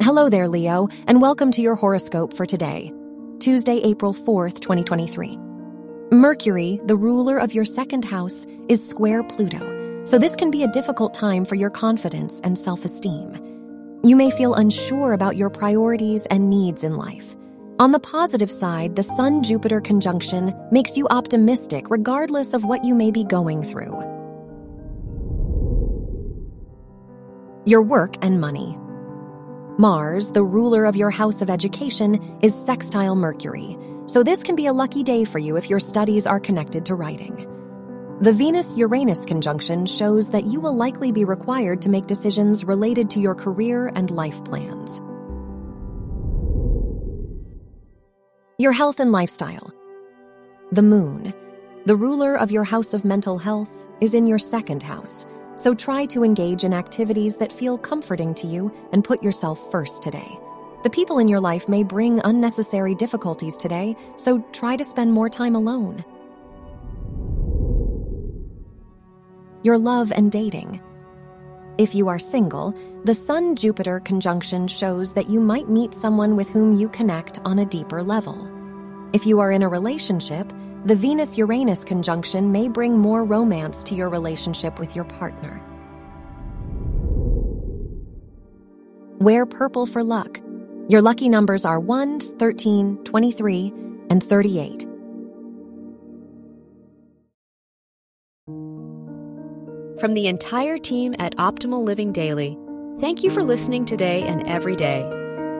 Hello there, Leo, and welcome to your horoscope for today, Tuesday, April 4th, 2023. Mercury, the ruler of your second house, is square Pluto, so this can be a difficult time for your confidence and self esteem. You may feel unsure about your priorities and needs in life. On the positive side, the Sun Jupiter conjunction makes you optimistic regardless of what you may be going through. Your work and money. Mars, the ruler of your house of education, is sextile Mercury, so this can be a lucky day for you if your studies are connected to writing. The Venus Uranus conjunction shows that you will likely be required to make decisions related to your career and life plans. Your health and lifestyle. The moon, the ruler of your house of mental health, is in your second house, so try to engage in activities that feel comforting to you and put yourself first today. The people in your life may bring unnecessary difficulties today, so try to spend more time alone. Your love and dating. If you are single, the Sun Jupiter conjunction shows that you might meet someone with whom you connect on a deeper level. If you are in a relationship, the Venus Uranus conjunction may bring more romance to your relationship with your partner. Wear purple for luck. Your lucky numbers are 1, 13, 23, and 38. From the entire team at Optimal Living Daily, thank you for listening today and every day.